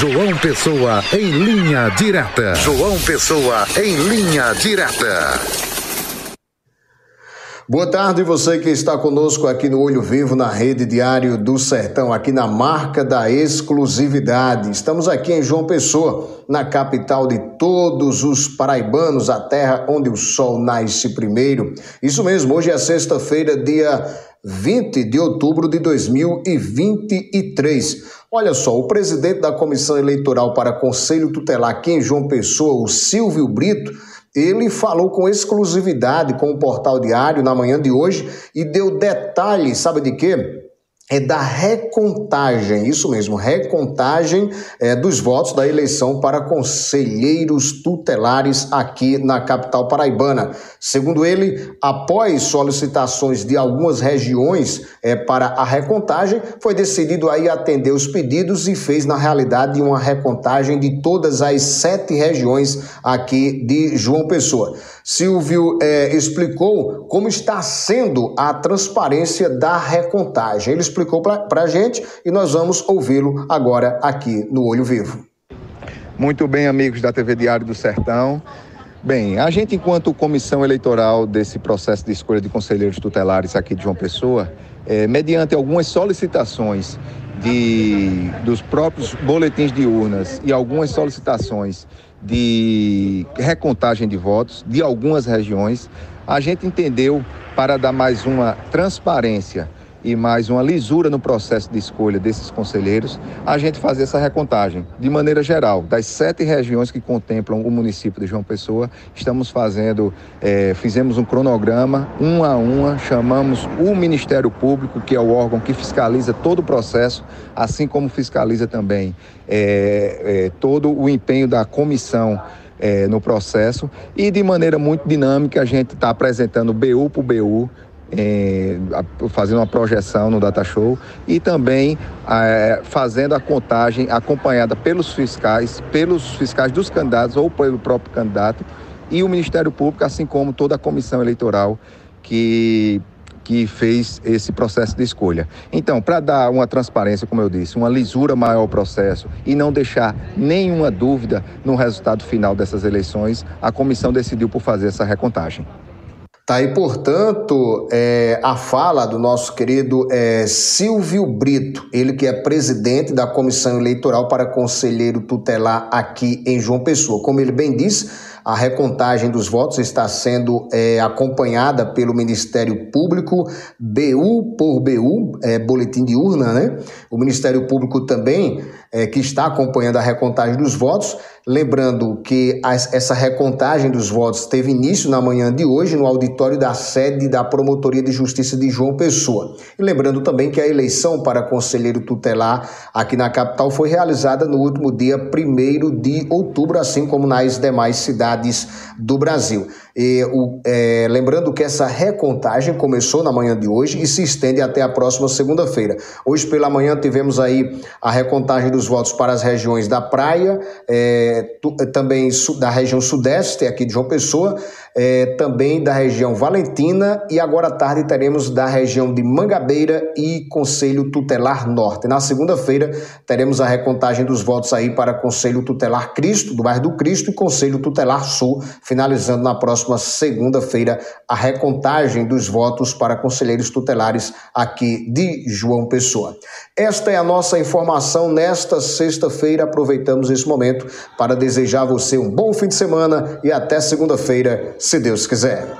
João Pessoa em linha direta. João Pessoa em linha direta. Boa tarde, você que está conosco aqui no Olho Vivo, na Rede Diário do Sertão, aqui na marca da exclusividade. Estamos aqui em João Pessoa, na capital de todos os paraibanos, a terra onde o sol nasce primeiro. Isso mesmo, hoje é sexta-feira, dia 20 de outubro de 2023. Olha só, o presidente da Comissão Eleitoral para Conselho Tutelar aqui em João Pessoa, o Silvio Brito, ele falou com exclusividade com o Portal Diário na manhã de hoje e deu detalhes, sabe de quê? É da recontagem, isso mesmo, recontagem é, dos votos da eleição para conselheiros tutelares aqui na capital paraibana. Segundo ele, após solicitações de algumas regiões é, para a recontagem, foi decidido aí atender os pedidos e fez, na realidade, uma recontagem de todas as sete regiões aqui de João Pessoa. Silvio é, explicou como está sendo a transparência da recontagem. Ele explicou para a gente e nós vamos ouvi-lo agora aqui no Olho Vivo. Muito bem, amigos da TV Diário do Sertão. Bem, a gente, enquanto comissão eleitoral desse processo de escolha de conselheiros tutelares aqui de João Pessoa, é, mediante algumas solicitações de, dos próprios boletins de urnas e algumas solicitações de recontagem de votos de algumas regiões, a gente entendeu para dar mais uma transparência e mais uma lisura no processo de escolha desses conselheiros, a gente fazer essa recontagem. De maneira geral, das sete regiões que contemplam o município de João Pessoa, estamos fazendo, é, fizemos um cronograma, uma a uma, chamamos o Ministério Público, que é o órgão que fiscaliza todo o processo, assim como fiscaliza também é, é, todo o empenho da comissão é, no processo e de maneira muito dinâmica a gente está apresentando BU por BU, é, fazendo uma projeção no Data Show e também é, fazendo a contagem acompanhada pelos fiscais, pelos fiscais dos candidatos ou pelo próprio candidato e o Ministério Público, assim como toda a comissão eleitoral que que fez esse processo de escolha. Então, para dar uma transparência, como eu disse, uma lisura maior ao processo e não deixar nenhuma dúvida no resultado final dessas eleições, a comissão decidiu por fazer essa recontagem. Tá aí, portanto, é, a fala do nosso querido é, Silvio Brito, ele que é presidente da Comissão Eleitoral para Conselheiro Tutelar aqui em João Pessoa. Como ele bem disse, a recontagem dos votos está sendo é, acompanhada pelo Ministério Público, BU por BU, é, boletim de urna, né? O Ministério Público também, é, que está acompanhando a recontagem dos votos. Lembrando que as, essa recontagem dos votos teve início na manhã de hoje no auditório da sede da Promotoria de Justiça de João Pessoa. E lembrando também que a eleição para conselheiro tutelar aqui na capital foi realizada no último dia 1 de outubro, assim como nas demais cidades do Brasil. E, o, é, lembrando que essa recontagem começou na manhã de hoje e se estende até a próxima segunda-feira. Hoje pela manhã tivemos aí a recontagem dos votos para as regiões da Praia, é, também da região sudeste aqui de João Pessoa, é, também da região Valentina e agora à tarde teremos da região de Mangabeira e Conselho Tutelar Norte. Na segunda-feira teremos a recontagem dos votos aí para Conselho Tutelar Cristo, do bairro do Cristo, e Conselho Tutelar Sul, finalizando na próxima segunda-feira a recontagem dos votos para conselheiros tutelares aqui de João Pessoa. Esta é a nossa informação nesta sexta-feira. Aproveitamos esse momento para desejar a você um bom fim de semana e até segunda-feira, se Deus quiser.